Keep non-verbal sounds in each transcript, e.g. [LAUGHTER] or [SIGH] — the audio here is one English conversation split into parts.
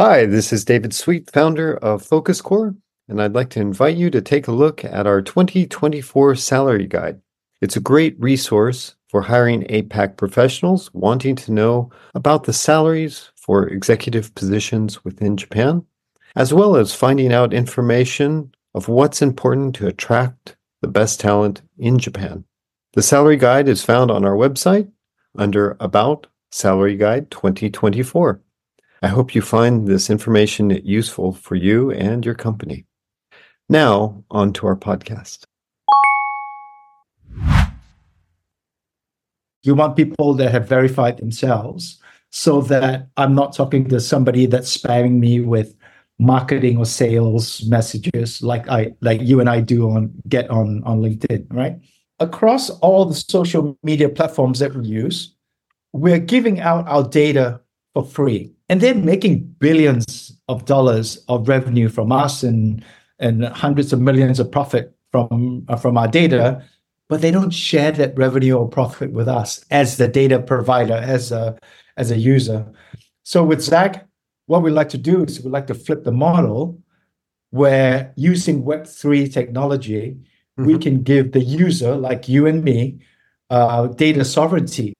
Hi, this is David Sweet, founder of FocusCore, and I'd like to invite you to take a look at our 2024 salary guide. It's a great resource for hiring APAC professionals wanting to know about the salaries for executive positions within Japan, as well as finding out information of what's important to attract the best talent in Japan. The salary guide is found on our website under About Salary Guide 2024. I hope you find this information useful for you and your company. Now, on to our podcast. You want people that have verified themselves so that I'm not talking to somebody that's spamming me with marketing or sales messages like I like you and I do on get on on LinkedIn, right? Across all the social media platforms that we use, we're giving out our data for free. And they're making billions of dollars of revenue from us and and hundreds of millions of profit from uh, from our data, but they don't share that revenue or profit with us as the data provider, as a as a user. So with Zag, what we like to do is we like to flip the model where using Web3 technology, mm-hmm. we can give the user, like you and me, uh, data sovereignty.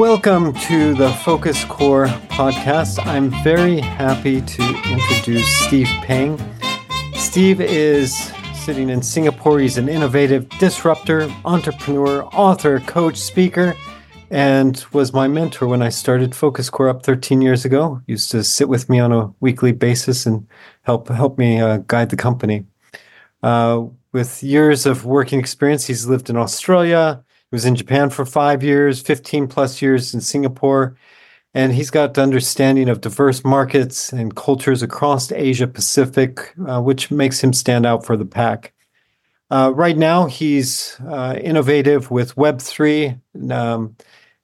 Welcome to the FocusCore podcast. I'm very happy to introduce Steve Pang. Steve is sitting in Singapore. He's an innovative disruptor, entrepreneur, author, coach, speaker, and was my mentor when I started FocusCore up 13 years ago. He used to sit with me on a weekly basis and help help me uh, guide the company. Uh, with years of working experience, he's lived in Australia. Was in Japan for five years, 15 plus years in Singapore, and he's got the understanding of diverse markets and cultures across Asia Pacific, uh, which makes him stand out for the pack. Uh, right now, he's uh, innovative with Web3, um,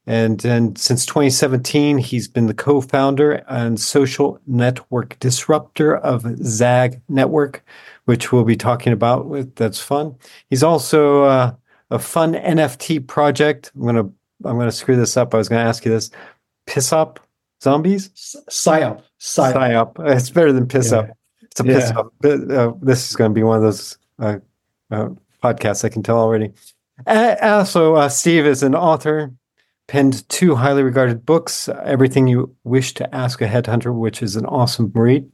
and, and since 2017, he's been the co-founder and social network disruptor of Zag Network, which we'll be talking about. With that's fun. He's also uh, a fun NFT project. I'm gonna I'm gonna screw this up. I was gonna ask you this piss up zombies? Psyop. Psyop. Psyop. It's better than piss yeah. up. It's a piss yeah. up. Uh, this is going to be one of those uh, uh, podcasts, I can tell already. also, uh, Steve is an author, penned two highly regarded books Everything You Wish to Ask a Headhunter, which is an awesome read,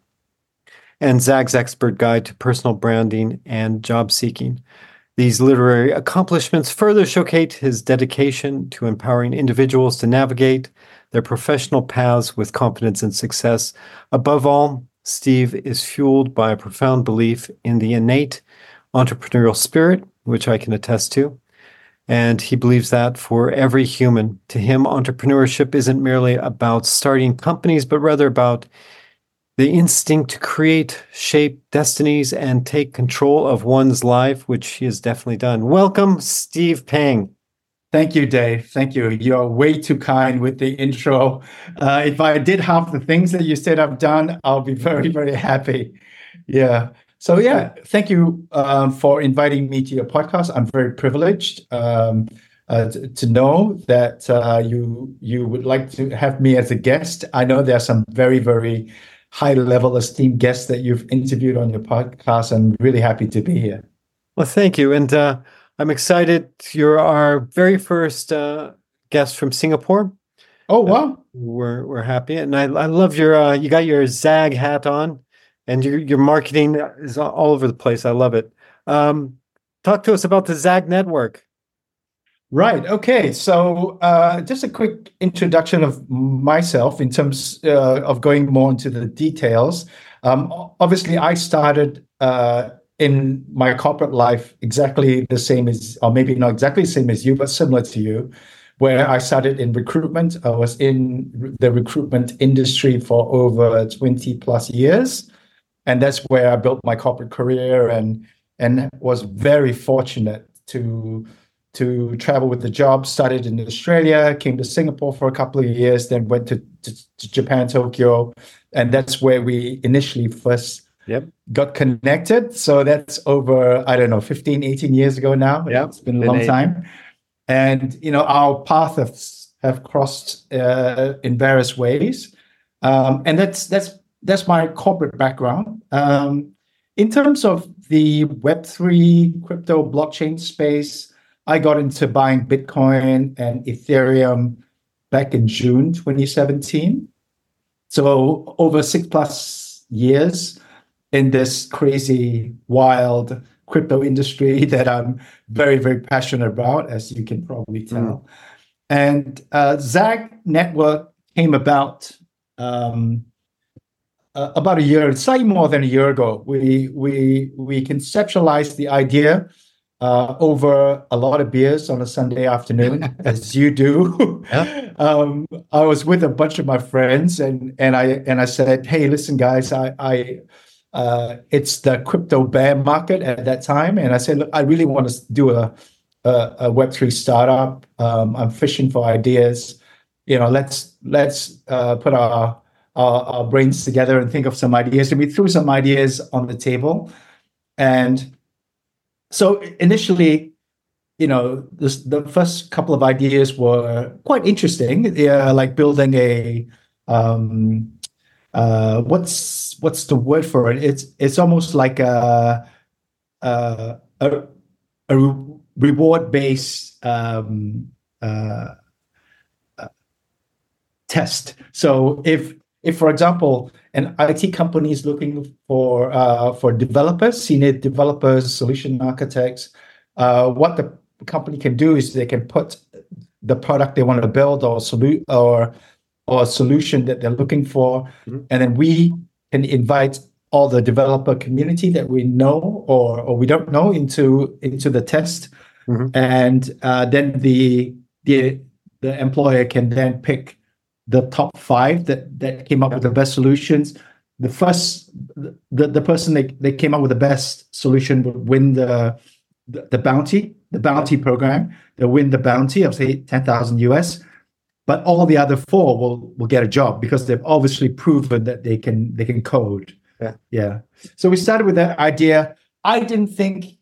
and Zag's Expert Guide to Personal Branding and Job Seeking. These literary accomplishments further showcase his dedication to empowering individuals to navigate their professional paths with confidence and success. Above all, Steve is fueled by a profound belief in the innate entrepreneurial spirit, which I can attest to. And he believes that for every human, to him, entrepreneurship isn't merely about starting companies, but rather about the instinct to create, shape destinies, and take control of one's life, which he has definitely done. Welcome, Steve Pang. Thank you, Dave. Thank you. You're way too kind with the intro. Uh, if I did half the things that you said I've done, I'll be very, very happy. Yeah. So, yeah, thank you um, for inviting me to your podcast. I'm very privileged um, uh, to, know that uh, you you would like to have me as a guest. I know there are some very, very high level esteemed guests that you've interviewed on your podcast. I'm really happy to be here. Well, thank you. And uh, I'm excited. You're our very first uh, guest from Singapore. Oh, wow. Uh, we're, we're happy. And I, I love your, uh, you got your ZAG hat on and your, your marketing is all over the place. I love it. Um, talk to us about the ZAG network. Right. Okay. So, uh, just a quick introduction of myself in terms uh, of going more into the details. Um, obviously, I started uh, in my corporate life exactly the same as, or maybe not exactly the same as you, but similar to you, where I started in recruitment. I was in the recruitment industry for over 20 plus years. And that's where I built my corporate career and, and was very fortunate to to travel with the job. Started in Australia, came to Singapore for a couple of years, then went to, to, to Japan, Tokyo, and that's where we initially first Yep. got connected. So that's over, I don't know, 15, 18 years ago now. Yep. It's been a Been long eight. time. And, you know, our paths have crossed uh, in various ways. Um, and that's, that's, that's my corporate background. Um, in terms of the Web3 crypto blockchain space, I got into buying Bitcoin and Ethereum back in June 2017. So over six plus years in this crazy, wild crypto industry [LAUGHS] that I'm very, very passionate about, as you can probably tell. And uh, Zag Network came about um, uh, about a year, slightly more than a year ago. We we we conceptualized the idea uh, over a lot of beers on a Sunday afternoon, [LAUGHS] as you do. Yeah. [LAUGHS] um, I was with a bunch of my friends, and and I and I said, "Hey, listen, guys, I I." Uh, it's the crypto bear market at that time, and I said, "Look, I really want to do a a, a Web three startup. Um, I'm fishing for ideas. You know, let's let's uh, put our, our our brains together and think of some ideas." And we threw some ideas on the table, and so initially, you know, this, the first couple of ideas were quite interesting. Yeah, like building a um, uh, what's what's the word for it? It's it's almost like a a, a, a reward based um, uh, uh, test. So if if for example an IT company is looking for uh, for developers, senior developers, solution architects, uh, what the company can do is they can put the product they want to build or solu- or or a solution that they're looking for, Mhm. and then we can invite all the developer community that we know or or we don't know into into the test, Mhm. and uh, then the the the employer can then pick the top five that that came up with the best solutions. The first the, the person that they came up with the best solution would win the the, the bounty, the bounty program. They'll win the bounty of say ten thousand US, but all the other four will will get a job because they've obviously proven that they can they can code. Yeah. yeah. So we started with that idea. I didn't think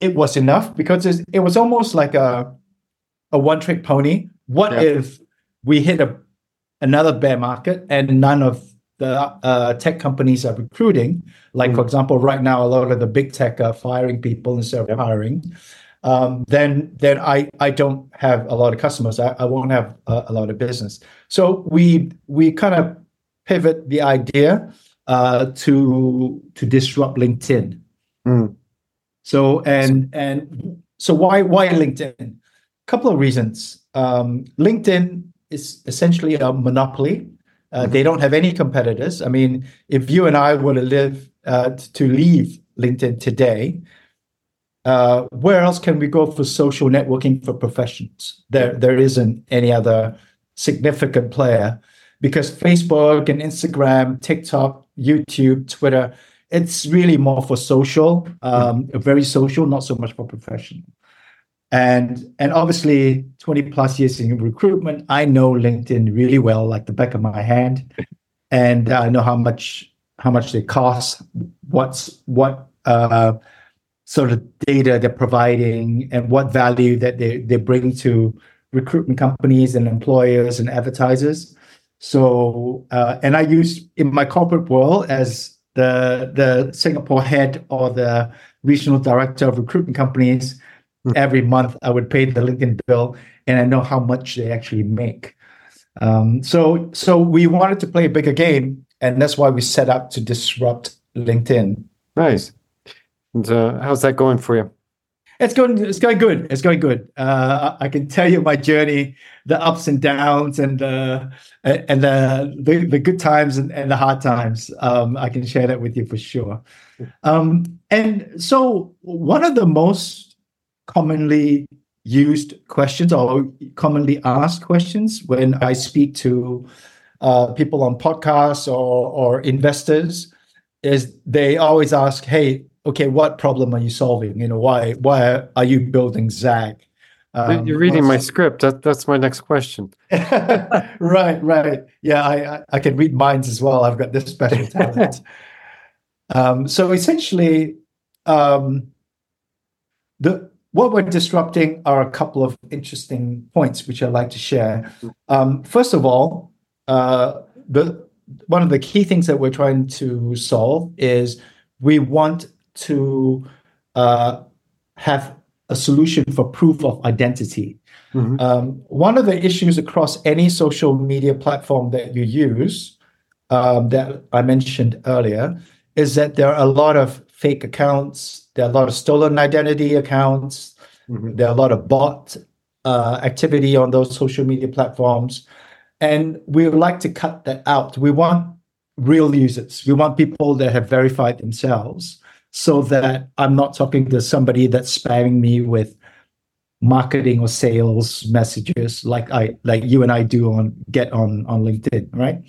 it was enough because it was almost like a a one trick pony. What Yeah. if we hit a another bear market and none of the uh, tech companies are recruiting? Like for Mhm. example, right now a lot of the big tech are firing people instead of hiring. Um, then then I I don't have a lot of customers. I, I won't have a, a lot of business. So we we kind of pivot the idea uh, to to disrupt LinkedIn. Mm. So and and so why why LinkedIn? A couple of reasons. Um, LinkedIn is essentially a monopoly. Uh, they don't have any competitors. I mean, if you and I were to live uh, to leave LinkedIn today, uh, where else can we go for social networking for professionals? There there isn't any other significant player because Facebook and Instagram, TikTok, YouTube, Twitter, it's really more for social, um, very social, not so much for professional. And and obviously, 20 plus years in recruitment, I know LinkedIn really well, like the back of my hand. And I know how much how much they cost, what's what uh, sort of data they're providing, and what value that they, they bring to recruitment companies and employers and advertisers. So, uh, and I use in my corporate world as the the Singapore head or the regional director of recruitment companies. Hmm. Every month, I would pay the LinkedIn bill, and I know how much they actually make. Um, so, so we wanted to play a bigger game, and that's why we set up to disrupt LinkedIn. Nice. And uh, how's that going for you? It's going. It's going good. It's going good. Uh, I I can tell you my journey, the ups and downs, and uh, and the, the the good times and, and the hard times. Um, I can share that with you for sure. Um, and so, one of the most commonly used questions or commonly asked questions when I speak to uh, people on podcasts or or investors is they always ask, "Hey, okay, what problem are you solving? You know, why why are you building Zag?" Um, You're reading my script. That, that's my next question. [LAUGHS] right, right. Yeah, I, I I can read minds as well. I've got this special talent. [LAUGHS] Um, so essentially, um, the what we're disrupting are a couple of interesting points which I'd like to share. Um, first of all, uh, the one of the key things that we're trying to solve is we want to uh, have a solution for proof of identity. Mm-hmm. Um, one of the issues across any social media platform that you use um, that I mentioned earlier is that there are a lot of fake accounts, there are a lot of stolen identity accounts, mm-hmm. there are a lot of bot uh, activity on those social media platforms. And we would like to cut that out. We want real users. We want people that have verified themselves so that I'm not talking to somebody that's spamming me with marketing or sales messages like I like you and I do on get on on LinkedIn, right?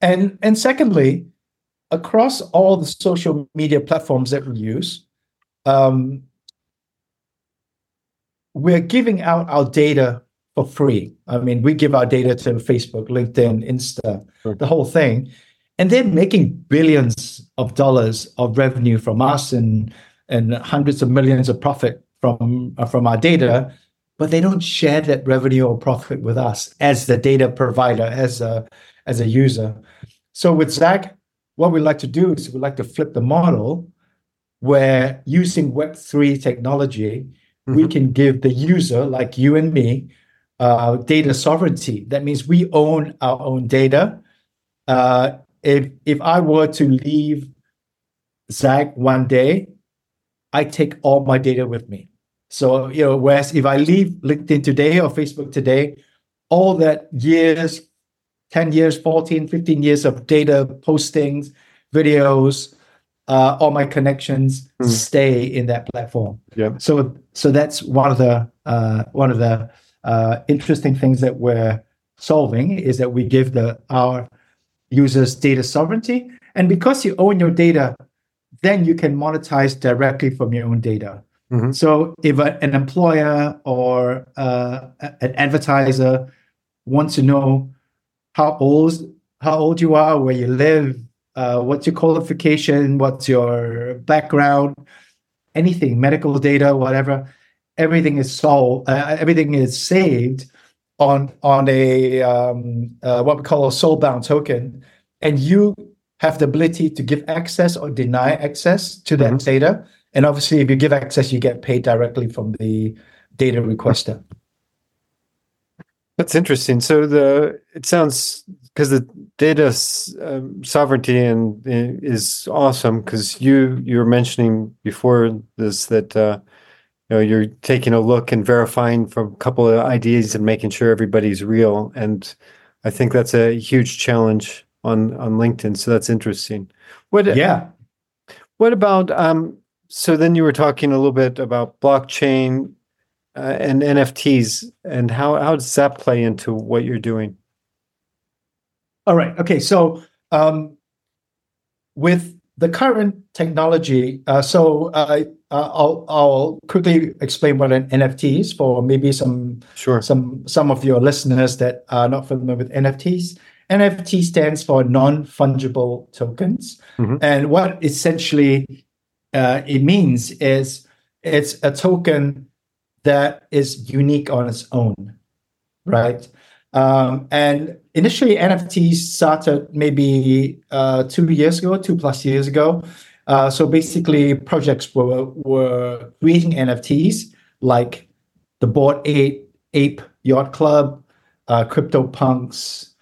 And and secondly, across all the social media platforms that we use, um, we're giving out our data for free. I mean, we give our data to Facebook, LinkedIn, Insta, sure. the whole thing, and they're making billions of dollars of revenue from us and and hundreds of millions of profit from uh, from our data, but they don't share that revenue or profit with us as the data provider, as a as a user. So with Zag, what we like to do is we like to flip the model where using Web3 technology, mm-hmm. we can give the user, like you and me, uh, data sovereignty. That means we own our own data. Uh, if if I were to leave Zag one day, I take all my data with me. So, you know, whereas if I leave LinkedIn today or Facebook today, all that years, 10 years, 14, 15 years of data postings, videos, uh, all my connections mm. stay in that platform. Yeah. So, so that's one of the uh, one of the uh, interesting things that we're solving is that we give the our users data sovereignty, and because you own your data, then you can monetize directly from your own data. Mm-hmm. So if a, an employer or uh, an advertiser wants to know how old how old you are, where you live, uh, what's your qualification, what's your background, anything, medical data, whatever, everything is solved. Uh, everything is saved on on a um, uh, what we call a soulbound token, and you have the ability to give access or deny access to that mm-hmm. data and obviously, if you give access, you get paid directly from the data requester. That's interesting. So the it sounds because the data um, sovereignty and uh, is awesome because you you were mentioning before this that uh, you know you're taking a look and verifying from a couple of ideas and making sure everybody's real and I think that's a huge challenge on on LinkedIn. So that's interesting. What yeah. What about um, so then you were talking a little bit about blockchain uh, and NFTs, and how how does that play into what you're doing? All right. Okay. So um, with the current technology, uh, so uh, I'll I'll quickly explain what an NFT is for maybe some sure some some of your listeners that are not familiar with NFTs. NFT stands for non fungible tokens, mm-hmm. and what essentially uh, it means is it's a token that is unique on its own, right? Um, and initially, NFTs started maybe uh, two years ago, two plus years ago. Uh, so basically, projects were were creating NFTs like the Bored Ape, Ape Yacht Club, uh, CryptoPunks,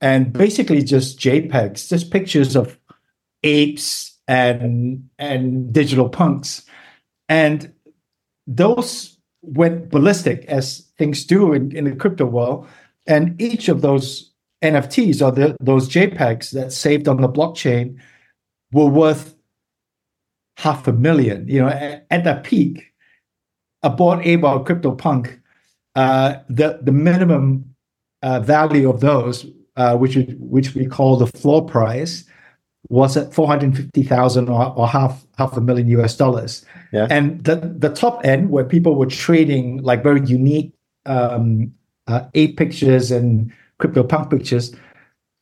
and basically just JPEGs, just pictures of apes and and digital punks, and those went ballistic as things do in, in the crypto world. And each of those NFTs or the, those JPEGs that saved on the blockchain were worth half a million. You know, at, at that peak, a Bored Ape or CryptoPunk, uh, the the minimum uh, value of those, uh, which which we call the floor price, was at 450,000 or, or half half a million US dollars. Yeah. And the, the top end where people were trading like very unique um, uh, ape pictures and crypto punk pictures,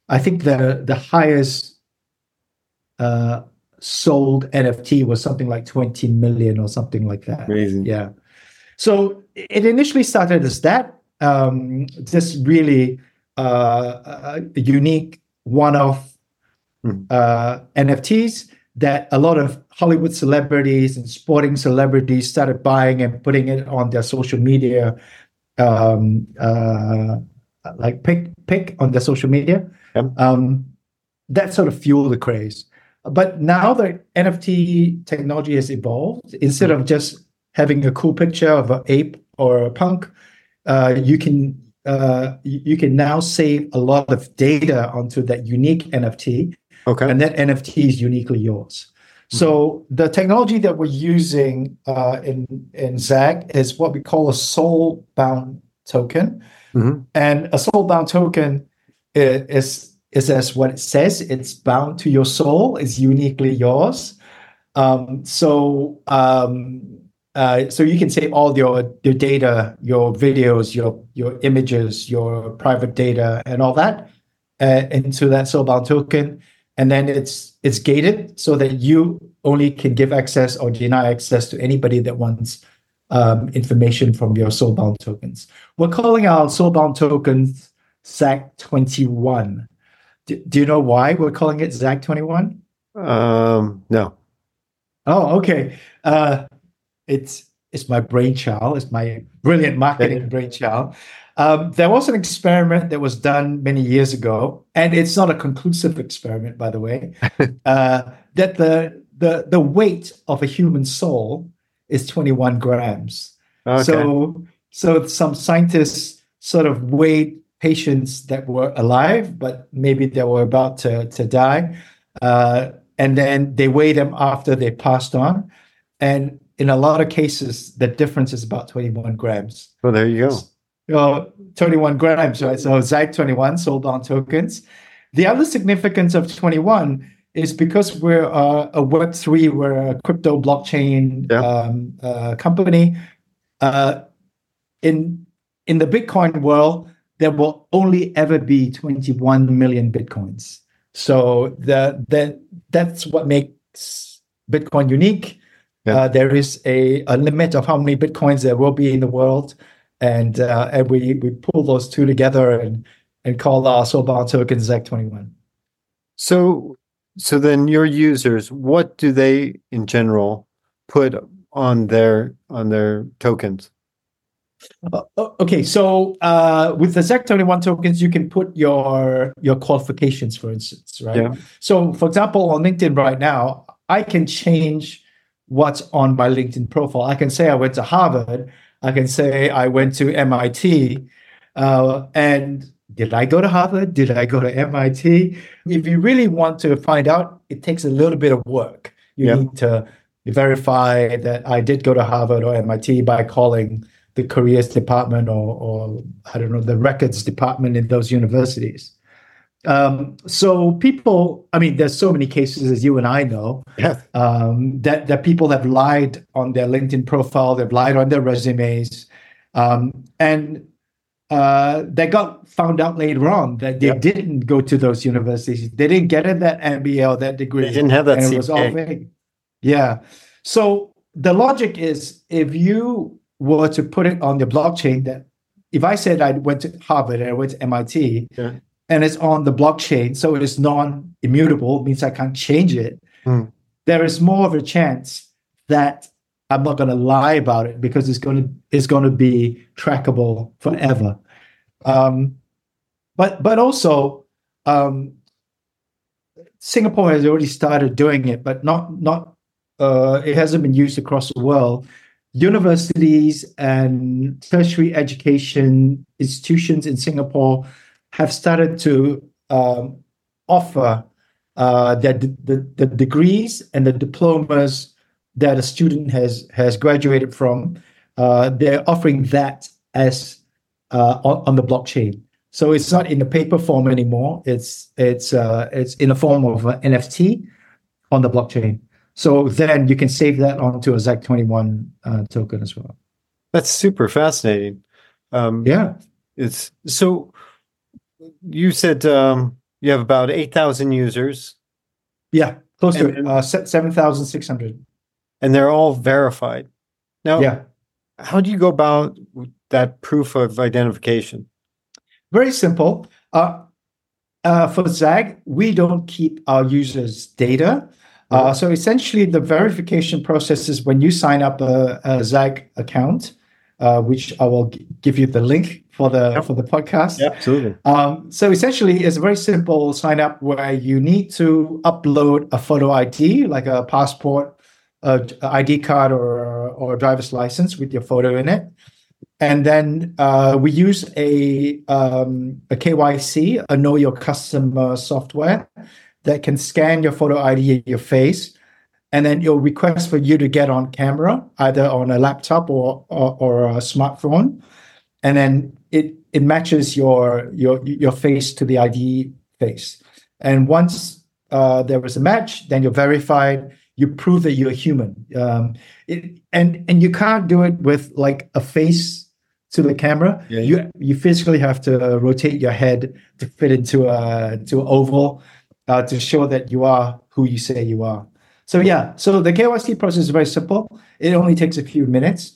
I think the the highest uh, sold NFT was something like 20 million or something like that. Amazing. Yeah. So it initially started as that, um, just really uh, a unique one-off Hmm. uh, NFTs that a lot of Hollywood celebrities and sporting celebrities started buying and putting it on their social media, um, uh, like pick pick on their social media. Yep. Um, that sort of fueled the craze. But now the NFT technology has evolved. Instead of just having a cool picture of an ape or a punk, uh, you can uh, you can now save a lot of data onto that unique NFT, Okay. and that NFT is uniquely yours. So the technology that we're using uh, in in ZAG is what we call a soul bound token, Mhm. and a soul bound token is is as what it says. It's bound to your soul. It's uniquely yours. Um, so um, uh, so you can save all your your data, your videos, your your images, your private data, and all that uh, into that soulbound token, and then it's it's gated so that you only can give access or deny access to anybody that wants um, information from your soulbound tokens. We're calling our soulbound tokens ZAG twenty one. Do, you know why we're calling it ZAG twenty one? Um, no. Oh, okay. Uh, it's it's my brainchild. It's my brilliant marketing brainchild. Um, there was an experiment that was done many years ago, and it's not a conclusive experiment, by the way. [LAUGHS] uh, that the the the weight of a human soul is 21 grams. Okay. So so some scientists sort of weighed patients that were alive, but maybe they were about to, to die. Uh, and then they weigh them after they passed on. And in a lot of cases, the difference is about 21 grams. well, there you go. Well, 21 grams, right? So ZAG 21 soulbound tokens. The other significance of 21 is because we're uh, a Web3, we're a crypto blockchain Yeah. um, uh, company. Uh, in in the Bitcoin world, there will only ever be 21 million Bitcoins. So the, the, that's what makes Bitcoin unique. Yeah. Uh, there is a, a limit of how many Bitcoins there will be in the world and uh, and we we pull those two together and and call our soulbound token ZAG21. So, so then your users, what do they in general put on their on their tokens? Uh, okay, so uh, with the ZAG21 tokens, you can put your your qualifications, for instance, right? Yeah. So, for example, on LinkedIn right now, I can change what's on my LinkedIn profile. I can say I went to Harvard. I can say I went to MIT. Uh, and did I go to Harvard? Did I go to MIT? If you really want to find out, it takes a little bit of work. You Yeah. need to verify that I did go to Harvard or MIT by calling the careers department or, or I don't know, the records department in those universities. Um, so people, I mean, there's so many cases, as you and I know, um, that that people have lied on their LinkedIn profile, they've lied on their resumes, um, and uh, they got found out later on that they Yep. didn't go to those universities. They didn't get in that MBA or that degree. They didn't have that it was all fake. Yeah. So the logic is if you were to put it on the blockchain that if I said I went to Harvard and I went to MIT Yeah. And it's on the blockchain, so it is non-immutable, means I can't change it, Hmm. there is more of a chance that I'm not going to lie about it because it's going to it's going to be trackable forever. Um, but but also um, Singapore has already started doing it, but not not uh, it hasn't been used across the world. Universities and tertiary education institutions in Singapore have started to um, offer uh, that the, the, the degrees and the diplomas that a student has has graduated from. Uh, they're offering that as uh, on, on the blockchain. So it's not in the paper form anymore. It's it's uh, it's in the form of an NFT on the blockchain. So then you can save that onto a ZAG21 uh, token as well. That's super fascinating. Um, Yeah. It's so you said um, you have about 8,000 users. Yeah. close And to uh, se- 7,600. and they're all verified. Now, Yeah. how do you go about that proof of identification? Very simple. Uh, uh, for Zag, we don't keep our users' data. Uh, so essentially, the verification process is when you sign up a, a Zag account, uh, which I will g- give you the link for the Yep. for the podcast. absolutely. Um, so essentially, it's a very simple sign up where you need to upload a photo ID, like a passport, a a ID card, or or a driver's license with your photo in it, and then uh, we use a um, a KYC, a Know Your Customer software that can scan your photo ID, your face, and then it'll request for you to get on camera, either on a laptop or or, or a smartphone, and then it it matches your your your face to the ID face. And once uh, there was a match, then you're verified. You prove that you're human. Um, it, and and you can't do it with like a face to the camera. Yeah. You you physically have to rotate your head to fit into a to an oval uh, to show that you are who you say you are. So yeah, so the KYC process is very simple. It only takes a few minutes,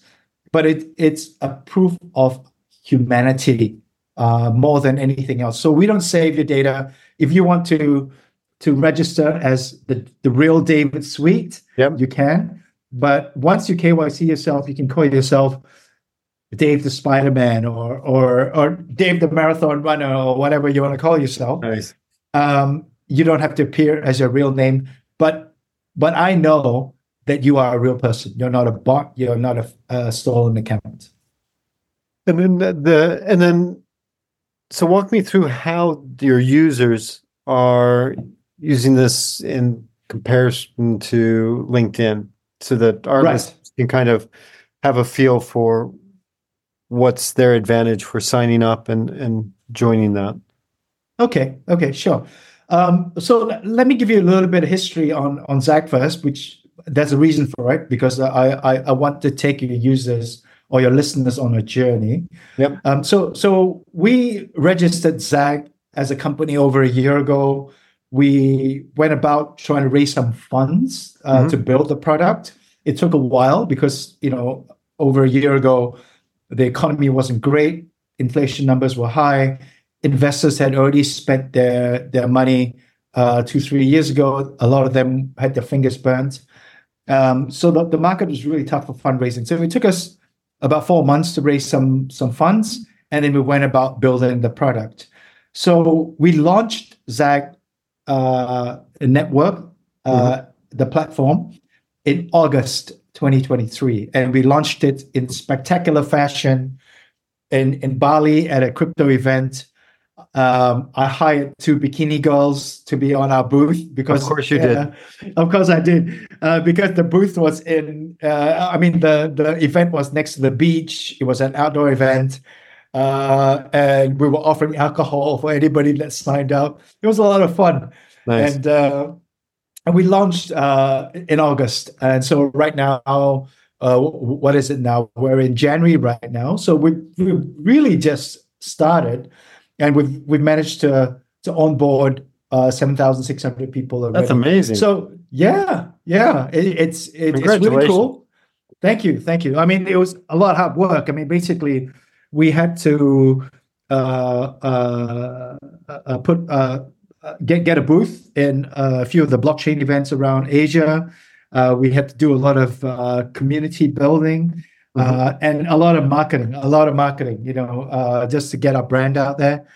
but it it's a proof of humanity uh, more than anything else. So we don't save your data. If you want to to register as the, the real David Sweet, Yep. you can. But once you KYC yourself, you can call yourself Dave the Spider Man or or or Dave the Marathon Runner or whatever you want to call yourself Nice. um, you don't have to appear as your real name, but but I know that you are a real person. You're not a bot. You're not a, a stolen account. And then the, and then so walk me through how your users are using this in comparison to LinkedIn so that our Right. listeners can kind of have a feel for what's their advantage for signing up and and joining that. Okay. Okay. Sure. Um, so l- let me give you a little bit of history on on Zag first, which there's a reason for it because I I, I want to take your users or your listeners on a journey. Yep. Um, so so we registered Zag as a company over a year ago. We went about trying to raise some funds uh, Mhm. to build the product. It took a while because you know over a year ago the economy wasn't great, inflation numbers were high, investors had already spent their their money uh, two three years ago. A lot of them had their fingers burnt. Um, so the, the market was really tough for fundraising. So it took us about four months to raise some some funds, and then we went about building the product. So we launched Zag uh, Network, uh, the platform, in August 2023, and we launched it in spectacular fashion in in Bali at a crypto event. Um, I hired two bikini girls to be on our booth because, Of course you did. uh, of course, I did uh, because the booth was in. Uh, I mean, the the event was next to the beach. It was an outdoor event, uh, and we were offering alcohol for anybody that signed up. It was a lot of fun, Nice. and uh, and we launched uh, in August. And so right now, uh, what is it now? We're in January right now. So we we really just started, and we've we've managed to to onboard uh, seven thousand six hundred people. Already. That's amazing. So yeah, yeah, it, it's it, it's really cool. Thank you, thank you. I mean, it was a lot of hard work. I mean, basically, we had to uh, uh, uh, put uh, uh, get get a booth in a few of the blockchain events around Asia. Uh, we had to do a lot of uh, community building uh, and a lot of marketing. A lot of marketing, you know, uh, just to get our brand out there.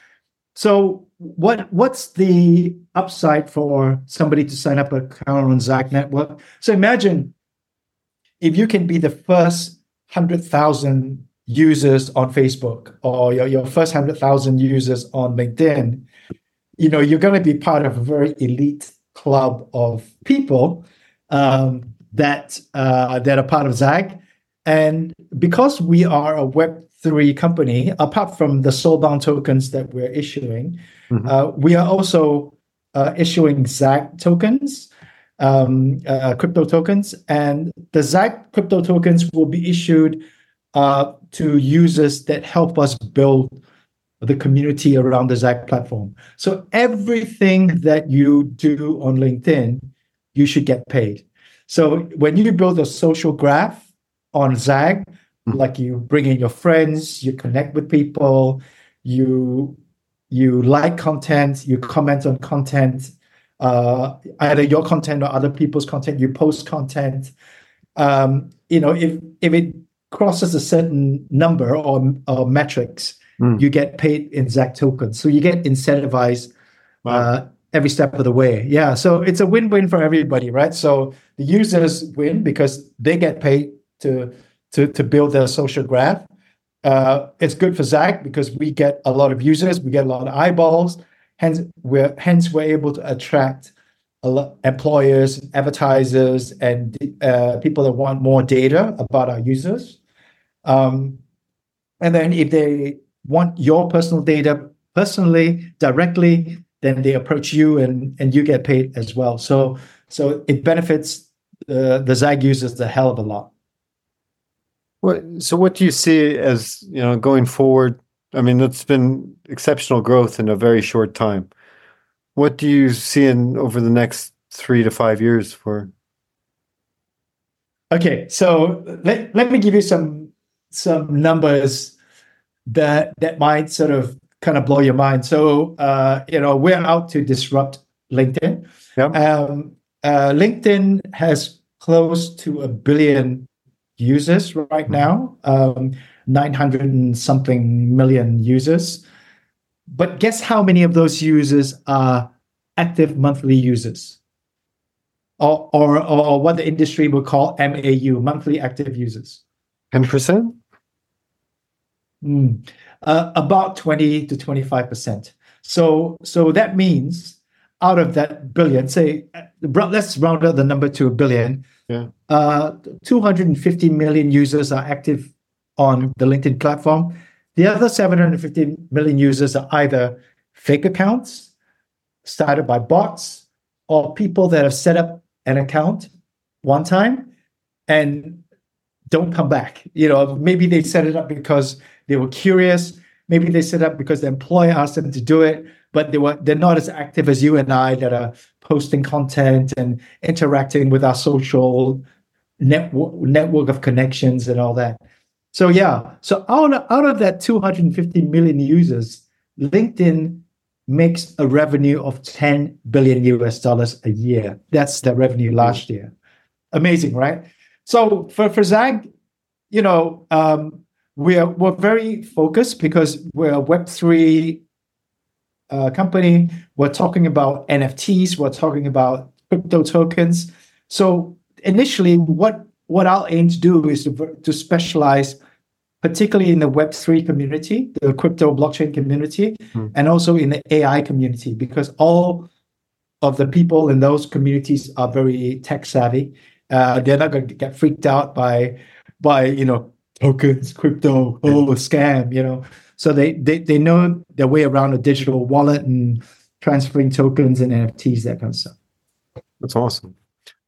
So, what what's the upside for somebody to sign up an account on Zag Network? So imagine if you can be the first hundred thousand users on Facebook or your, your first hundred thousand users on LinkedIn, you know, you're going to be part of a very elite club of people um, that uh, that are part of Zag. And because we are a Web3 company, apart from the soulbound tokens that we're issuing, Mhm. uh, we are also uh, issuing ZAG tokens, um, uh, crypto tokens. And the ZAG crypto tokens will be issued uh, to users that help us build the community around the ZAG platform. So everything that you do on LinkedIn, you should get paid. So when you build a social graph on Zag, mm-hmm. like you bring in your friends, you connect with people, you you like content, you comment on content, uh, either your content or other people's content, you post content. Um, you know, if if it crosses a certain number or, or metrics, mm. you get paid in Zag tokens. So you get incentivized wow. uh, every step of the way. Yeah. So it's a win-win for everybody, right? So the users win because they get paid to to to build their social graph. Uh, it's good for Zag because we get a lot of users, we get a lot of eyeballs. Hence, we're hence we're able to attract a lot employers, advertisers, and uh, people that want more data about our users. Um, and then if they want your personal data personally, directly, then they approach you and and you get paid as well. So so it benefits uh, the Zag users a hell of a lot. What, so what do you see as you know going forward? I mean, it's been exceptional growth in a very short time. What do you see in over the next three to five years for? Okay, so let, let me give you some some numbers that that might sort of kind of blow your mind. So, uh, you know, we're out to disrupt LinkedIn. Yep. Um, uh, LinkedIn has close to a billion users right now, um, 900 and something million users. But guess how many of those users are active monthly users? Or, or, or what the industry would call MAU, monthly active users? 10%? Mm uh, about 20 to 25%. So, so that means out of that billion, say, let's round up the number to a billion. Yeah. Uh, 250 million users are active on the LinkedIn platform. The other 750 million users are either fake accounts started by bots or people that have set up an account one time and don't come back. You know, maybe they set it up because they were curious. Maybe they set up because the employer asked them to do it, but they were they're not as active as you and I that are posting content and interacting with our social network network of connections and all that. So yeah, so out of, out of that 250 million users, LinkedIn makes a revenue of 10 billion US dollars a year. That's the revenue last year. Amazing, right? So for for Zag, you know, um, we're we're very focused because we're a Web three uh, company. We're talking about NFTs. We're talking about crypto tokens. So initially, what what I'll aim to do is to, to specialize, particularly in the Web three community, the crypto blockchain community, mm. and also in the AI community, because all of the people in those communities are very tech savvy. Uh, they're not going to get freaked out by by you know tokens, crypto, oh, a scam, you know. So they, they they know their way around a digital wallet and transferring tokens and NFTs, that kind of stuff. That's awesome.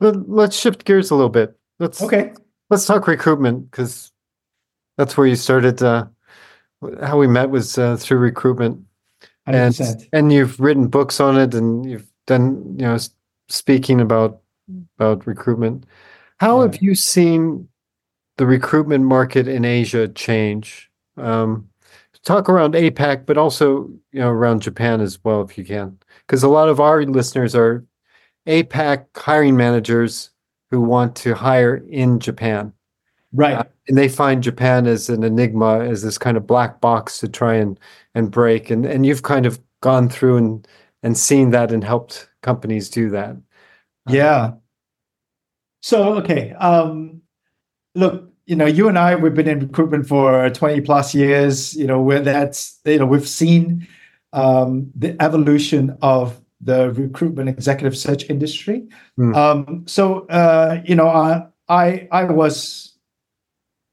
Well let's shift gears a little bit. Let's okay. Let's talk recruitment because that's where you started. Uh, how we met was uh, through recruitment, 100%. and and you've written books on it, and you've done you know speaking about about recruitment. How yeah. have you seen the recruitment market in Asia change? Um, talk around APAC, but also you know around Japan as well, if you can, because a lot of our listeners are APAC hiring managers who want to hire in Japan, right? Uh, and they find Japan as an enigma, as this kind of black box to try and and break. And and you've kind of gone through and and seen that and helped companies do that. Yeah. So okay, um, look, you know, you and I, we've been in recruitment for 20 plus years, you know, where that's, you know, we've seen um, the evolution of the recruitment executive search industry. Mm. Um, so, uh, you know, I, I, I was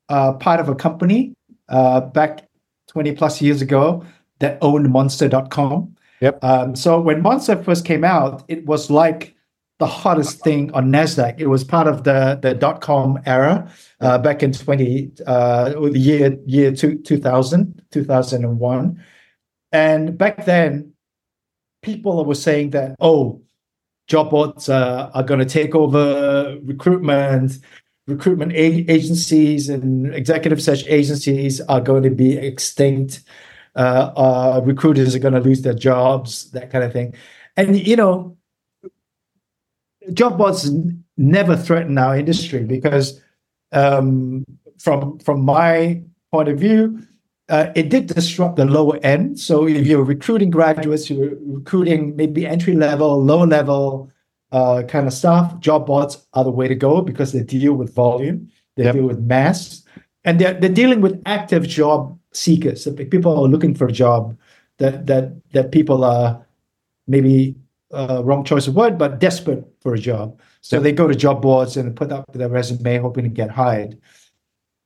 uh, part of a company uh, back 20 plus years ago that owned monster.com. Yep. Um, so when Monster first came out, it was like the hottest thing on Nasdaq. It was part of the the dot com era uh, back in twenty uh, year year two, 2000, 2001. and back then people were saying that oh job boards uh, are going to take over recruitment recruitment a- agencies and executive search agencies are going to be extinct uh, uh, recruiters are going to lose their jobs that kind of thing and you know job boards never threaten our industry because um, from from my point of view uh, it did disrupt the lower end. So if you're recruiting graduates, you're recruiting maybe entry level, low level uh, kind of stuff. Job boards are the way to go because they deal with volume, they yep. deal with mass, and they're they're dealing with active job seekers. So people are looking for a job that that that people are maybe uh, wrong choice of word, but desperate for a job. So they go to job boards and put up their resume, hoping to get hired.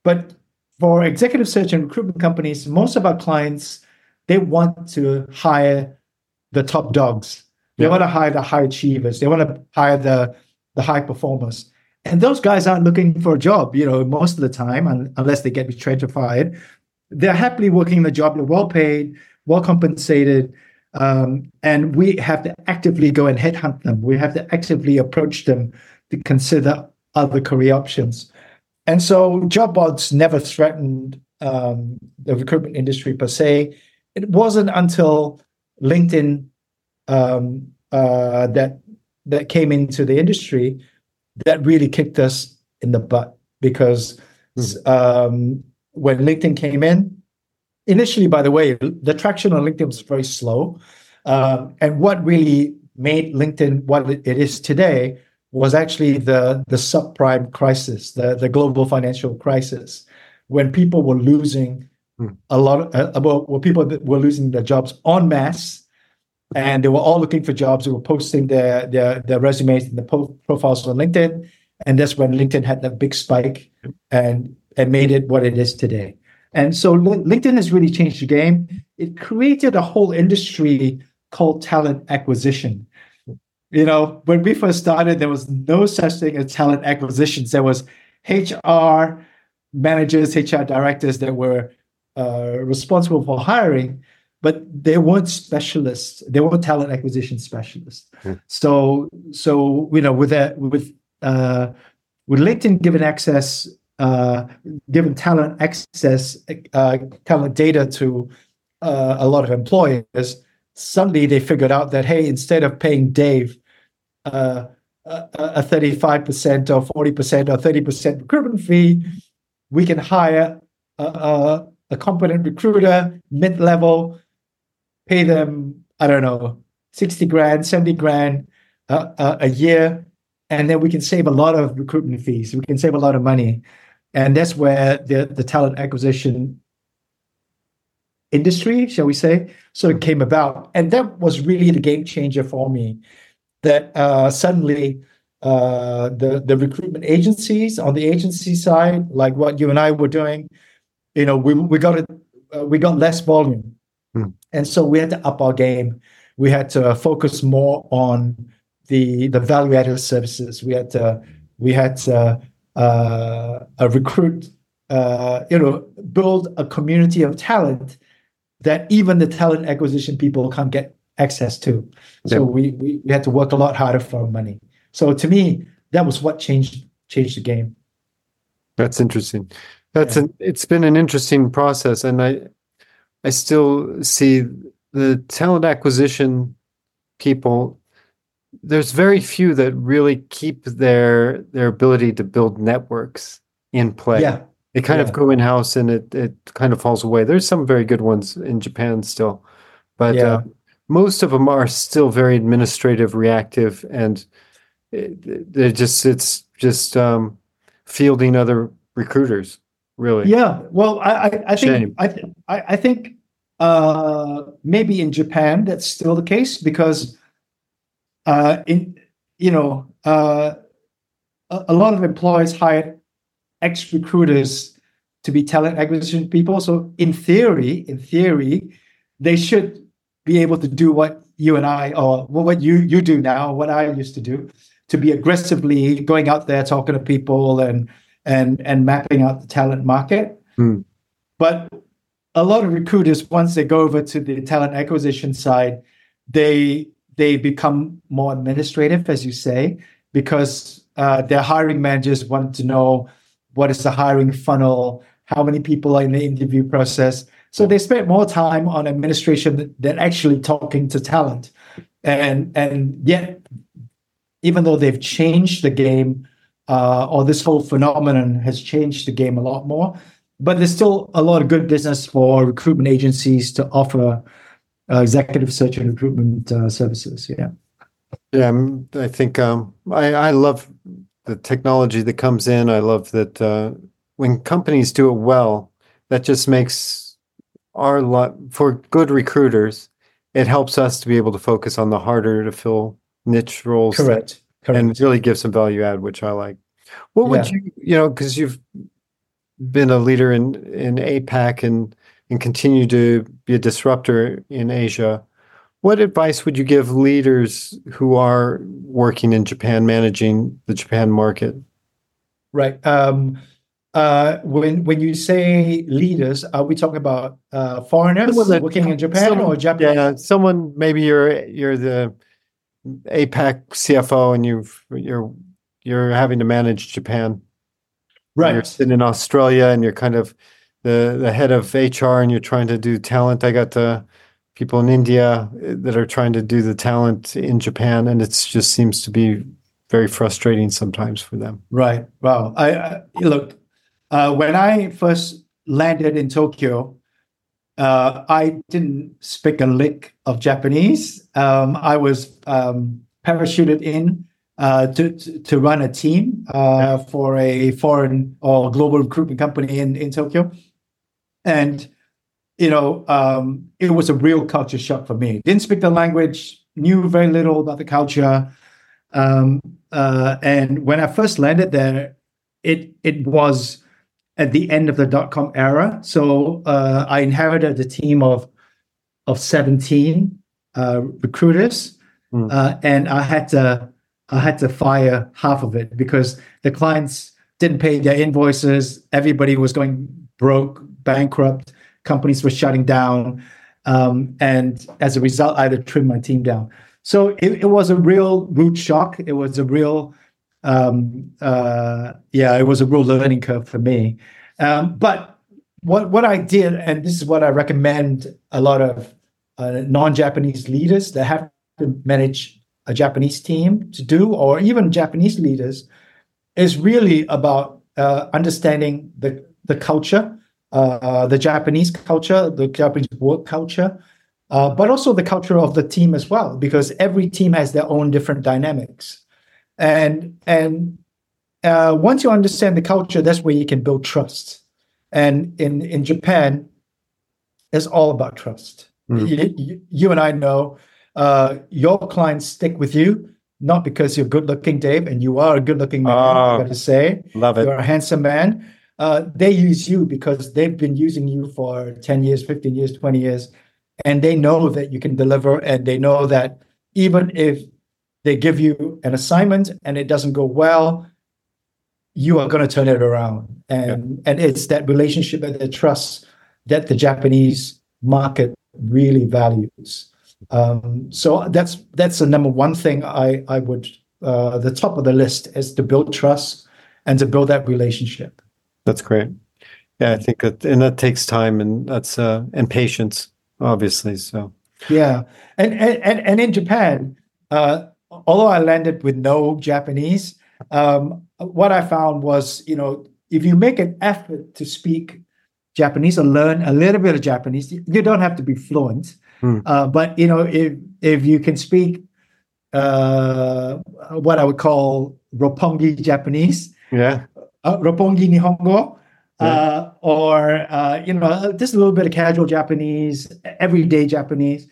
But for executive search and recruitment companies, most of our clients they want to hire the top dogs. They yeah. want to hire the high achievers. They want to hire the the high performers. And those guys aren't looking for a job, you know, most of the time, unless they get fired. They're happily working the job. They're well paid, well compensated, um, and we have to actively go and headhunt them. We have to actively approach them to consider other career options. And so job boards never threatened um, the recruitment industry per se. It wasn't until LinkedIn um, uh, that that came into the industry that really kicked us in the butt because mm-hmm. um, when LinkedIn came in, initially, by the way, the traction on LinkedIn was very slow. Uh, and what really made LinkedIn what it is today was actually the the subprime crisis, the the global financial crisis, when people were losing hmm. a lot of uh, well, when people were losing their jobs en masse, and they were all looking for jobs. They were posting their their their resumes and the po- profiles on LinkedIn, and that's when LinkedIn had that big spike and and made it what it is today. And so LinkedIn has really changed the game. It created a whole industry called talent acquisition you know, when we first started, there was no such thing as talent acquisitions. There was HR managers, HR directors that were uh, responsible for hiring, but they weren't specialists. They weren't talent acquisition specialists. Hmm. So, so you know, with that, with uh, with LinkedIn given access, uh, given talent access, uh, talent data to uh, a lot of employers, suddenly they figured out that hey, instead of paying Dave uh, a 35% or 40% or 30% recruitment fee, we can hire a, a, a competent recruiter mid-level, pay them, I don't know, 60 grand, 70 grand uh, a year, and then we can save a lot of recruitment fees. We can save a lot of money. And that's where the, the talent acquisition industry, shall we say, sort of came about. And that was really the game changer for me that uh, suddenly uh, the the recruitment agencies on the agency side, like what you and I were doing, you know, we we got it, uh, we got less volume, hmm. and so we had to up our game. We had to focus more on the the value added services. We had to we had to uh, recruit, uh, you know, build a community of talent that even the talent acquisition people can't get access to. So we, we, we had to work a lot harder for money. So to me, that was what changed changed the game. That's interesting. That's yeah. an it's been an interesting process, and I I still see the talent acquisition people. There's very few that really keep their their ability to build networks in play. Yeah. They kind yeah. of go in house and it it kind of falls away. There's some very good ones in Japan still, but yeah. uh, most of them are still very administrative, reactive, and they're just it's just um, fielding other recruiters. Really? Yeah. Well, I I, I think I, th- I think uh, maybe in Japan that's still the case because uh, in you know uh, a, lot of employers hire ex recruiters to be talent acquisition people. So in theory, in theory, they should be able to do what you and I, or what you you do now, what I used to do, to be aggressively going out there talking to people and and and mapping out the talent market. Hmm. But a lot of recruiters, once they go over to the talent acquisition side, they they become more administrative, as you say, because uh, their hiring managers want to know what is the hiring funnel, how many people are in the interview process. So they spend more time on administration than actually talking to talent. And and yet, even though they've changed the game, uh, or this whole phenomenon has changed the game a lot more, but there's still a lot of good business for recruitment agencies to offer executive search and recruitment uh, services. Yeah. Yeah, I think um, I, I love the technology that comes in. I love that uh, when companies do it well, that just makes our lot for good recruiters. It helps us to be able to focus on the harder to fill niche roles. Correct. Correct. And really give some value add, which I like. What would you, you know, because you've been a leader in in APAC and and continue to be a disruptor in Asia. What advice would you give leaders who are working in Japan, managing the Japan market? Right. Um, uh, when when you say leaders, are we talking about uh, foreigners that- working in Japan someone- or Japanese? Yeah, someone maybe you're you're the APAC CFO and you've you're you're having to manage Japan. Right. You're sitting in Australia and you're kind of the the head of HR and you're trying to do talent. I got the people in India uh, that are trying to do the talent in Japan, and it just seems to be very frustrating sometimes for them. Right. Wow. I, I look. Uh, when I first landed in Tokyo, uh, I didn't speak a lick of Japanese. Um, I was um, parachuted in uh, to, to to run a team uh, for a foreign or global recruitment company in in Tokyo, and you know um, it was a real culture shock for me. Didn't speak the language, knew very little about the culture. Um, uh, and when I first landed there, it it was at the end of the dot com era. So uh, I inherited a team of of seventeen uh, recruiters, uh, and I had to I had to fire half of it because the clients didn't pay their invoices. Everybody was going broke, bankrupt. Companies were shutting down, um, and as a result, I had to trim my team down. So it, it was a real root shock. It was a real, um, uh, yeah, it was a real learning curve for me. Um, but what what I did, and this is what I recommend a lot of uh, non-Japanese leaders that have to manage a Japanese team to do, or even Japanese leaders, is really about uh, understanding the the culture, uh, the Japanese culture, the Japanese work culture, uh, but also the culture of the team as well, because every team has their own different dynamics, and and uh, once you understand the culture, that's where you can build trust. And in in Japan, it's all about trust. Mm. You, you, and I know uh, your clients stick with you not because you're good looking, Dave, and you are a good looking man. Oh. I got to say, Love it. you're a handsome man. Uh, they use you because they've been using you for 10 years, 15 years, 20 years, and they know that you can deliver. And they know that even if they give you an assignment and it doesn't go well, you are going to turn it around. And, and it's that relationship and the trust that the Japanese market really values. Um, so that's that's the number one thing I I would uh, the top of the list is to build trust and to build that relationship. That's great. Yeah, I think that, and that takes time, and that's uh, and patience, obviously. So Yeah, and and and, and in Japan, uh, although I landed with no Japanese, um, what I found was you know if you make an effort to speak Japanese or learn a little bit of Japanese, you you don't have to be fluent, Hmm. uh, but you know if if you can speak uh, what I would call Roppongi Japanese, yeah, uh, Roppongi Nihongo, Yeah. uh, or uh, you know, just a little bit of casual Japanese, everyday Japanese.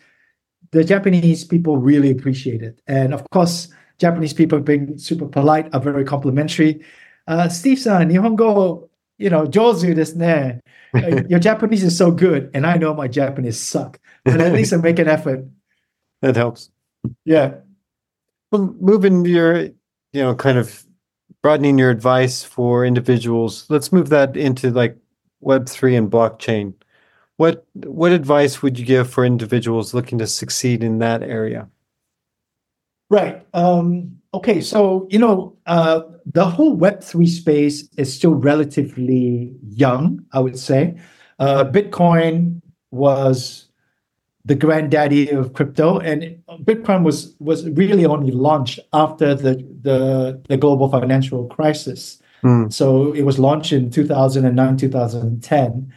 The Japanese people really appreciate it, and of course, Japanese people being super polite are very complimentary. Uh, Steve-san, Nihongo, you know, jozu desu ne. [LAUGHS] Uh, Your Japanese is so good, and I know my Japanese suck, but at least I make an effort. that helps. Yeah. Well, moving your, you know, kind of broadening your advice for individuals. Let's move that into like Web three and blockchain. What what advice would you give for individuals looking to succeed in that area? Right. Um, okay. So, you know, uh, the whole Web3 space is still relatively young, I would say. Uh, Bitcoin was the granddaddy of crypto, and Bitcoin was was really only launched after the the, the global financial crisis. Mm. So it was launched in 2009, 2010,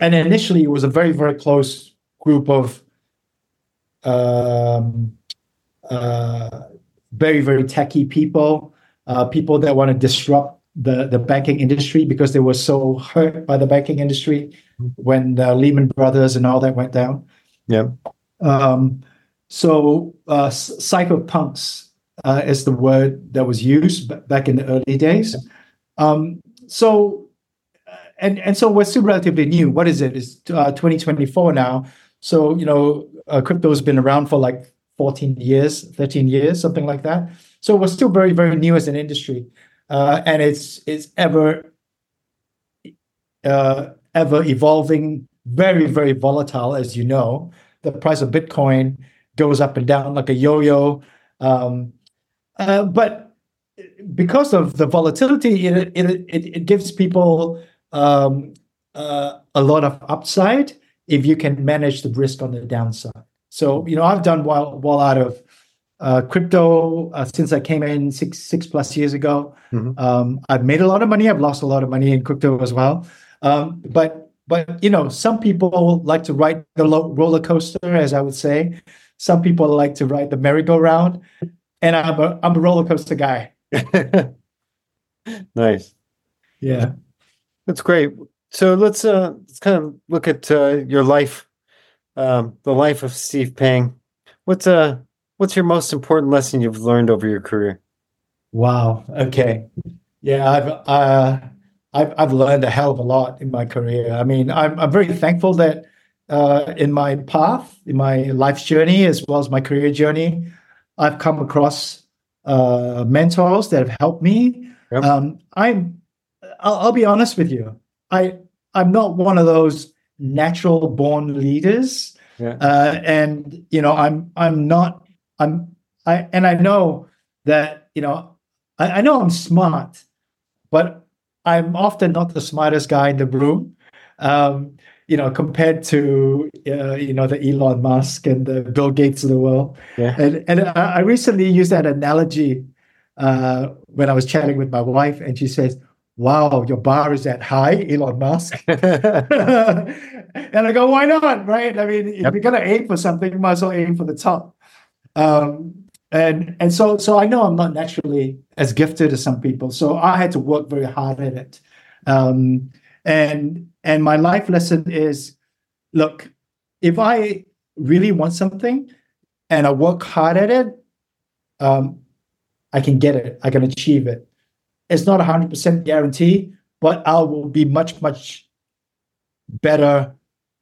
and initially it was a very very close group of um, uh, very very techy people, uh, people that want to disrupt the the banking industry because they were so hurt by the banking industry when the Lehman Brothers and all that went down. Yeah. Um, so uh, cypherpunks uh, is the word that was used b- back in the early days. Um, so, uh, and and so we're still relatively new. What is it? It's uh, 2024 now. So you know, uh, crypto has been around for like 14 years, 13 years, something like that. So we're still very very new as an industry, uh, and it's it's ever ever evolving, very, very volatile, as you know. The price of Bitcoin goes up and down like a yo-yo. Um, uh, but because of the volatility, it it it, it gives people um, uh, a lot of upside if you can manage the risk on the downside. So you know, I've done well well out of uh, crypto uh, since I came in six six plus years ago. Mm-hmm. Um, I've made a lot of money. I've lost a lot of money in crypto as well. Um, but but you know, some people like to ride the roller coaster, as I would say. Some people like to ride the merry-go-round, and I'm a I'm a roller coaster guy. [LAUGHS] nice. Yeah, that's great. So let's uh let's kind of look at uh, your life, um, the life of Steve Pang. What's uh what's your most important lesson you've learned over your career? Wow. Okay. Yeah, I've uh I've, I've learned a hell of a lot in my career. I mean, I'm, I'm very thankful that uh, in my path, in my life's journey, as well as my career journey, I've come across uh, mentors that have helped me. Yep. Um, I'm, I'll, I'll, be honest with you. I, I'm not one of those natural born leaders. Yeah. Uh, and, you know, I'm, I'm not, I'm, I, and I know that, you know, I, I know I'm smart, but I'm often not the smartest guy in the room. Um, you know, compared to uh, you know the Elon Musk and the Bill Gates of the world. Yeah. And and I recently used that analogy uh, when I was chatting with my wife, and she says, "Wow, your bar is that high, Elon Musk." [LAUGHS] [LAUGHS] and I go, "Why not? Right? I mean, yep. if you're gonna aim for something, you might as well aim for the top." Um, and and so so I know I'm not naturally as gifted as some people, so I had to work very hard at it. Um, and and my life lesson is, look, if I really want something, and I work hard at it, um, I can get it. I can achieve it. It's not a hundred percent guarantee, but I will be much much better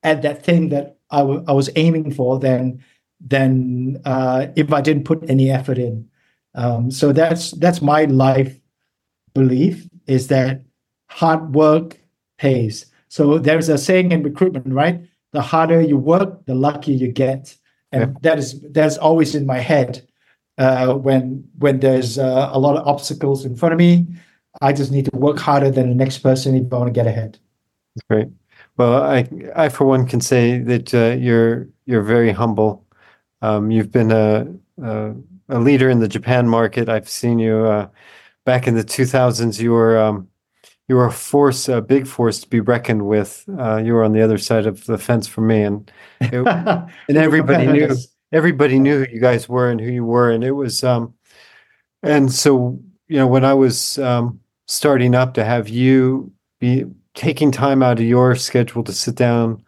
at that thing that I, w- I was aiming for than than uh, if I didn't put any effort in. Um, so that's that's my life belief is that hard work pays. So there's a saying in recruitment, right? The harder you work, the luckier you get, and that is that's always in my head uh, when when there's uh, a lot of obstacles in front of me. I just need to work harder than the next person if I want to get ahead. Great. Well, I I for one can say that uh, you're you're very humble um, you've been a, a, a leader in the Japan market. I've seen you uh, back in the 2000s. You were um, you were a force, a big force to be reckoned with. Uh, you were on the other side of the fence for me, and it, [LAUGHS] and everybody knew everybody knew who you guys were and who you were, and it was um, and so you know when I was um, starting up to have you be taking time out of your schedule to sit down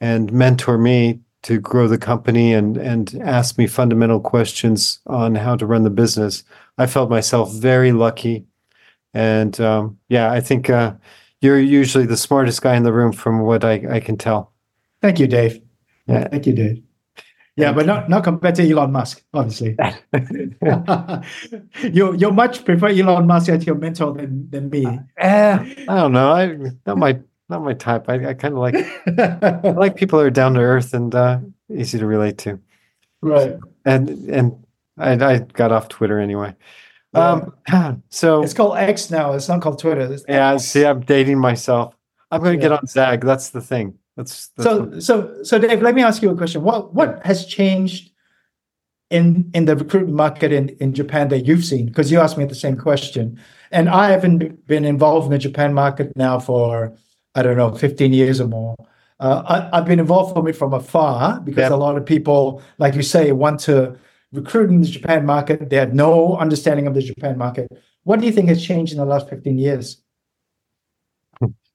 and mentor me to grow the company and and ask me fundamental questions on how to run the business. I felt myself very lucky, and um, yeah, I think uh, you're usually the smartest guy in the room, from what I, I can tell. Thank you, Dave. Yeah, thank you, Dave. Yeah, but not not compared to Elon Musk, obviously. [LAUGHS] you you much prefer Elon Musk as your mentor than than me. Uh, I don't know. I that might not my type. I, I kind of like I [LAUGHS] like people who are down to earth and uh, easy to relate to. Right. And and I, I got off Twitter anyway. Um, [CLEARS THROAT] so It's called X now. It's not called Twitter. It's yeah, X. see, I'm dating myself. I'm going to get on Zag. That's the thing. That's, that's So, so, so, Dave, let me ask you a question. What what has changed in in the recruitment market in, in Japan that you've seen? Because you asked me the same question, and I haven't been involved in the Japan market now for I don't know, fifteen years or more. Uh, I, I've been involved from it from afar because Yeah. a lot of people, like you say, want to recruit in the Japan market. They have no understanding of the Japan market. What do you think has changed in the last fifteen years?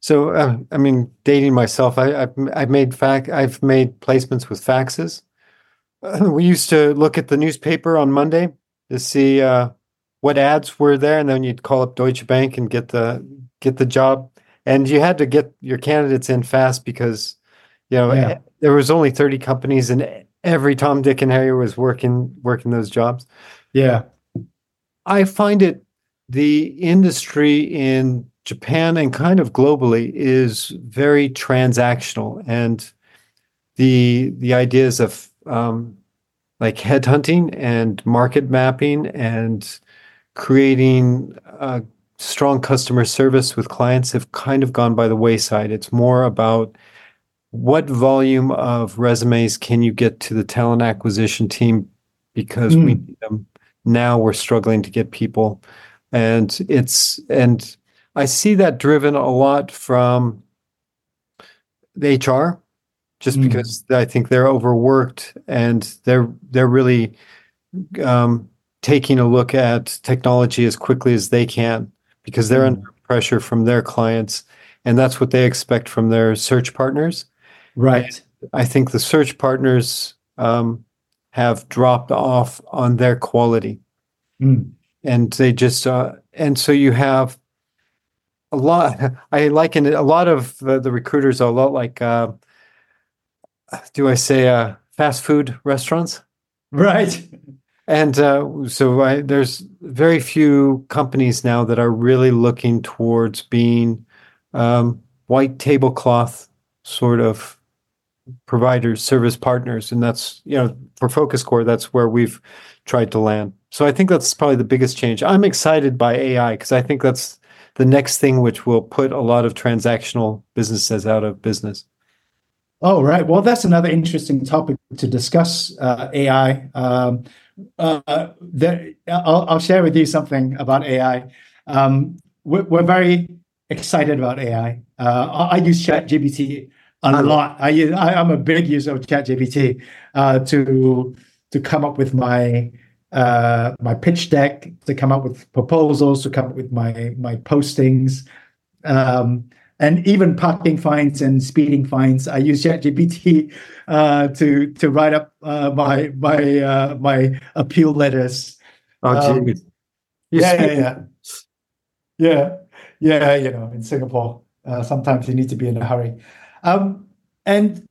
So, uh, I mean, dating myself, I, I've I've made fac I've made placements with faxes. Uh, [CLEARS THROAT] we used to look at the newspaper on Monday to see uh, what ads were there, and then you'd call up Deutsche Bank and get the get the job. And you had to get your candidates in fast because, you know, Yeah. there was only thirty companies, and every Tom, Dick, and Harry was working working those jobs. Yeah. I find it the industry in Japan and kind of globally is very transactional, and the the ideas of um, like headhunting and market mapping and creating a strong customer service with clients have kind of gone by the wayside. It's more about what volume of resumes can you get to the talent acquisition team because we Mm. need them now we're struggling to get people and it's and i see that driven a lot from the hr just Mm. because i think they're overworked and they're they're really um, taking a look at technology as quickly as they can because they're Mm. under pressure from their clients and that's what they expect from their search partners Right. I think the search partners um, have dropped off on their quality, Mm. and they just uh, and so you have a lot. [LAUGHS] I liken it. A lot of the, the recruiters are a lot like, uh, do I say, uh, fast food restaurants? Right. [LAUGHS] And uh, so I, there's very few companies now that are really looking towards being um, white tablecloth sort of providers, service partners, and that's you know for FocusCore, that's where we've tried to land. So I think that's probably the biggest change. I'm excited by AI because I think that's the next thing which will put a lot of transactional businesses out of business. Oh, right. Well, that's another interesting topic to discuss. Uh, AI. Um, uh, there, I'll, I'll share with you something about AI. Um, we're, we're very excited about AI. Uh, I, I use ChatGPT a lot. I, use, I I'm a big user of ChatGPT uh, to to come up with my uh, my pitch deck, to come up with proposals, to come up with my my postings. Um, and even parking fines and speeding fines. I use ChatGPT uh, to to write up uh, my my uh, my appeal letters. Oh, Um, yeah, yeah, yeah, yeah, yeah. You know, in Singapore, uh, sometimes you need to be in a hurry. Um, and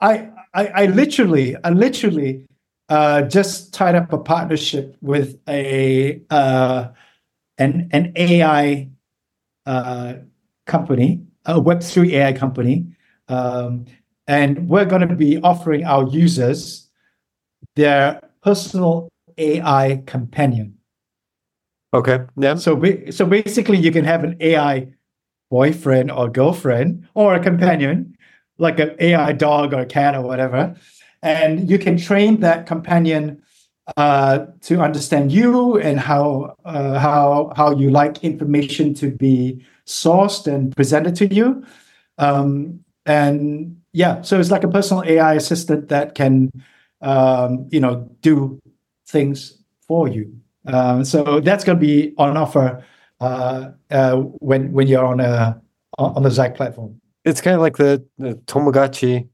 I, I, I literally, I literally uh, just tied up a partnership with a uh, an an AI uh, company, a Web three AI company, um, and we're going to be offering our users their personal AI companion. Okay. Yeah. So, ba- so basically, you can have an AI boyfriend or girlfriend or a companion, like an AI dog or cat or whatever, and you can train that companion uh, to understand you and how uh, how how you like information to be sourced and presented to you. Um, and yeah, so it's like a personal AI assistant that can um, you know do things for you. Um, so that's going to be on offer uh, uh, when when you're on a on the Zag platform. It's kind of like the, the Tamagotchi.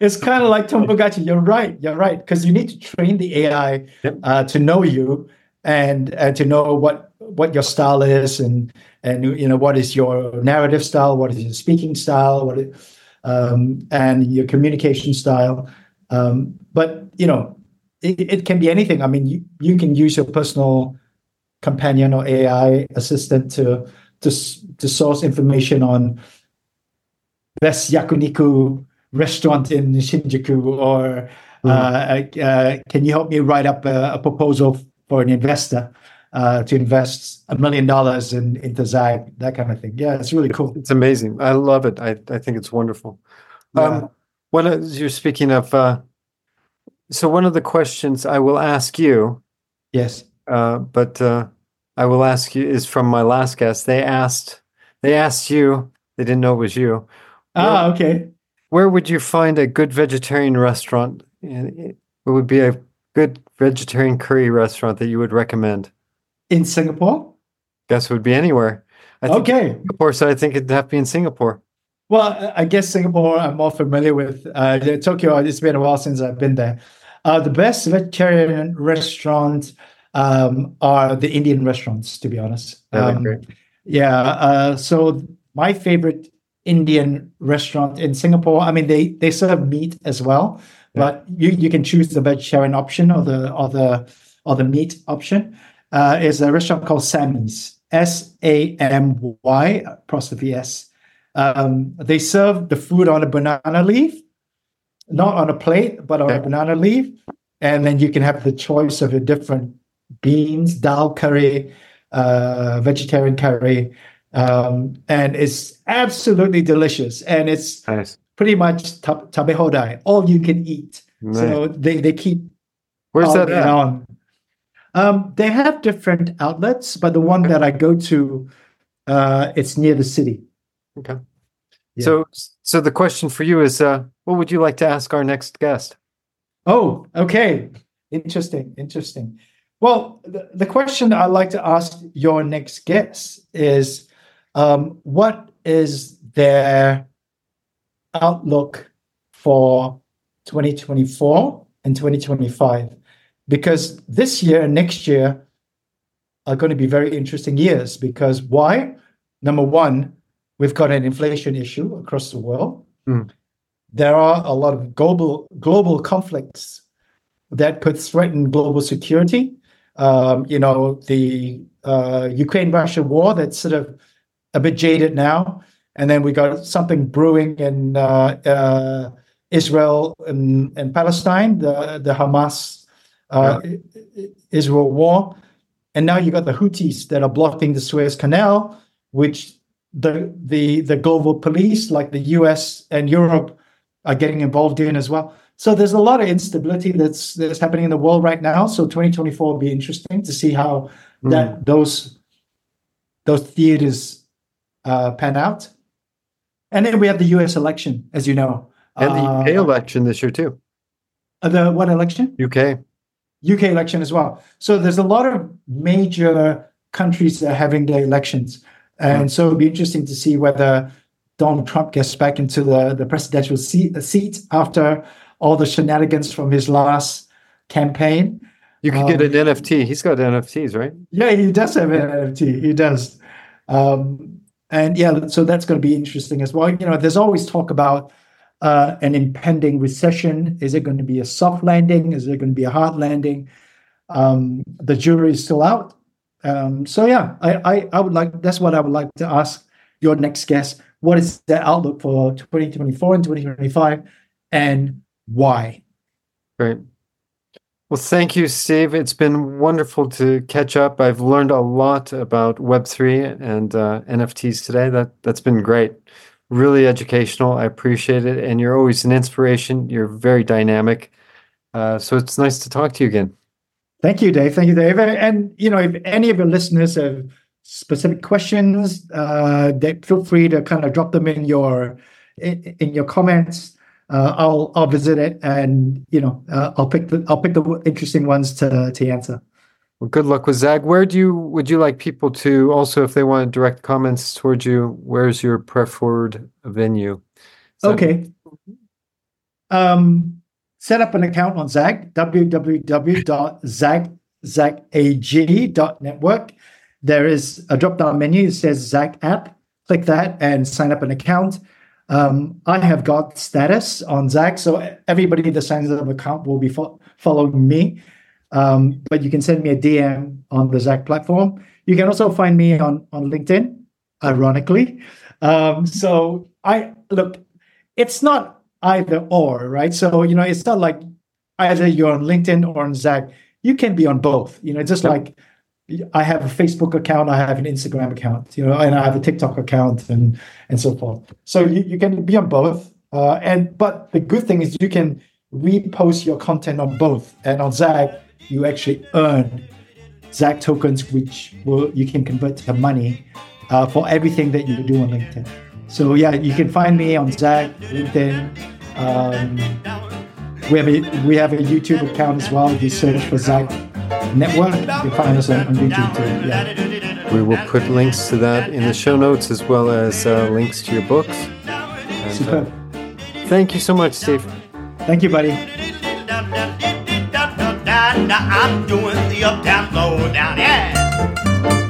It's kind of like Tamagotchi. You're right. You're right because you need to train the AI Yep. uh, to know you and and to know what what your style is and and you know what is your narrative style, what is your speaking style, what is, um, and your communication style. Um, but you know, it, it can be anything. I mean, you, you can use your personal companion or AI assistant to to to source information on best yakiniku restaurant in Shinjuku or Mm. Uh, can you help me write up a, a proposal for an investor uh, to invest a million dollars in into Zag, that kind of thing. Yeah, it's really cool. It's amazing. I love it. I, I think it's wonderful. Yeah. Um, you're speaking of, uh, so one of the questions I will ask you, yes, uh, but uh, I will ask you is from my last guest. They asked, they asked you. They didn't know it was you. Ah, where, okay. Where would you find a good vegetarian restaurant? It would be a good vegetarian curry restaurant that you would recommend in Singapore? Guess it would be anywhere. I think okay. Singapore, so I think it'd have to be in Singapore. Well, I guess Singapore I'm more familiar with. Uh, Tokyo, it's been a while since I've been there. Uh, the best vegetarian restaurants um, are the Indian restaurants, to be honest. Um, yeah. Uh, so my favorite Indian restaurant in Singapore, I mean, they they serve meat as well, yeah. but you, you can choose the vegetarian option or the or the or the meat option uh, is a restaurant called Samy's. S A M Y apostrophe S. Um, they serve the food on a banana leaf, not on a plate, but on a banana leaf, and then you can have the choice of a different beans, dal curry, uh, vegetarian curry, um, and it's absolutely delicious. And it's nice. pretty much tab- tabe hodai, all you can eat. Nice. So they they keep. Where's that at? On. Um, they have different outlets, but the one that I go to, uh, it's near the city. Okay. Yeah. So, so the question for you is, uh, what would you like to ask our next guest? Oh, okay. Interesting. Interesting. Well, the, the question I'd like to ask your next guest is, um, what is their outlook for 2024 and 2025? Because this year and next year are going to be very interesting years. Because why? Number one, we've got an inflation issue across the world. Mm. There are a lot of global global conflicts that could threaten global security. Um, you know, the uh, Ukraine-Russia war that's sort of a bit jaded now, and then we got something brewing in uh, uh, Israel and, and Palestine, the the Hamas uh, Israel war. And now you got the Houthis that are blocking the Suez Canal, which the the the global police like the US and Europe are getting involved in as well. So there's a lot of instability that's that's happening in the world right now. So 2024 will be interesting to see how mm. that those those theaters uh, pan out. And then we have the U.S. election, as you know, and the UK uh, election this year too. Uh, the what election? UK. UK election as well. So there's a lot of major countries that are having their elections. And so it'll be interesting to see whether Donald Trump gets back into the, the presidential seat, seat after all the shenanigans from his last campaign. You could um, get an NFT. He's got NFTs, right? Yeah, he does have an NFT. He does. Um, and yeah, so that's going to be interesting as well. You know, there's always talk about uh, an impending recession? Is it going to be a soft landing? Is it going to be a hard landing? Um, the jury is still out. Um, so yeah, I, I, I would like that's what I would like to ask your next guest. What is the outlook for 2024 and 2025, and why? Great. Well, thank you, Steve. It's been wonderful to catch up. I've learned a lot about Web3 and uh, NFTs today. That that's been great really educational. I appreciate it. And you're always an inspiration. You're very dynamic. Uh, so it's nice to talk to you again. Thank you, Dave. Thank you, Dave. And, you know, if any of your listeners have specific questions, uh, they, feel free to kind of drop them in your in, in your comments. Uh, I'll I'll visit it, and you know, uh, I'll pick the I'll pick the interesting ones to to answer. Well, good luck with Zag. Where do you would you like people to also, if they want to direct comments towards you, where's your preferred venue? okay. Um, set up an account on Zag, www.zag.network. There is a drop down menu that says Zag app. Click that and sign up an account. Um, I have got status on Zag, so everybody that signs up an account will be fo- following me. Um, but you can send me a DM on the Zag platform. You can also find me on on LinkedIn, ironically. Um, so I look, it's not either or, right? So you know, it's not like either you're on LinkedIn or on Zag, you can be on both. You know, just like I have a Facebook account, I have an Instagram account, you know, and I have a TikTok account and and so forth. So you, you can be on both. Uh, and but the good thing is you can repost your content on both. And on Zag, you actually earn Zag tokens, which will you can convert to money uh, for everything that you do on LinkedIn. So yeah, you can find me on Zag, LinkedIn. Um, we have a we have a YouTube account as well. If you search for Zag Network, you can find us on, on YouTube too. Yeah. We will put links to that in the show notes as well as uh, links to your books. And, Superb. uh, thank you so much, Steve. Thank you, buddy. I'm doing the uptown lowdown, yeah.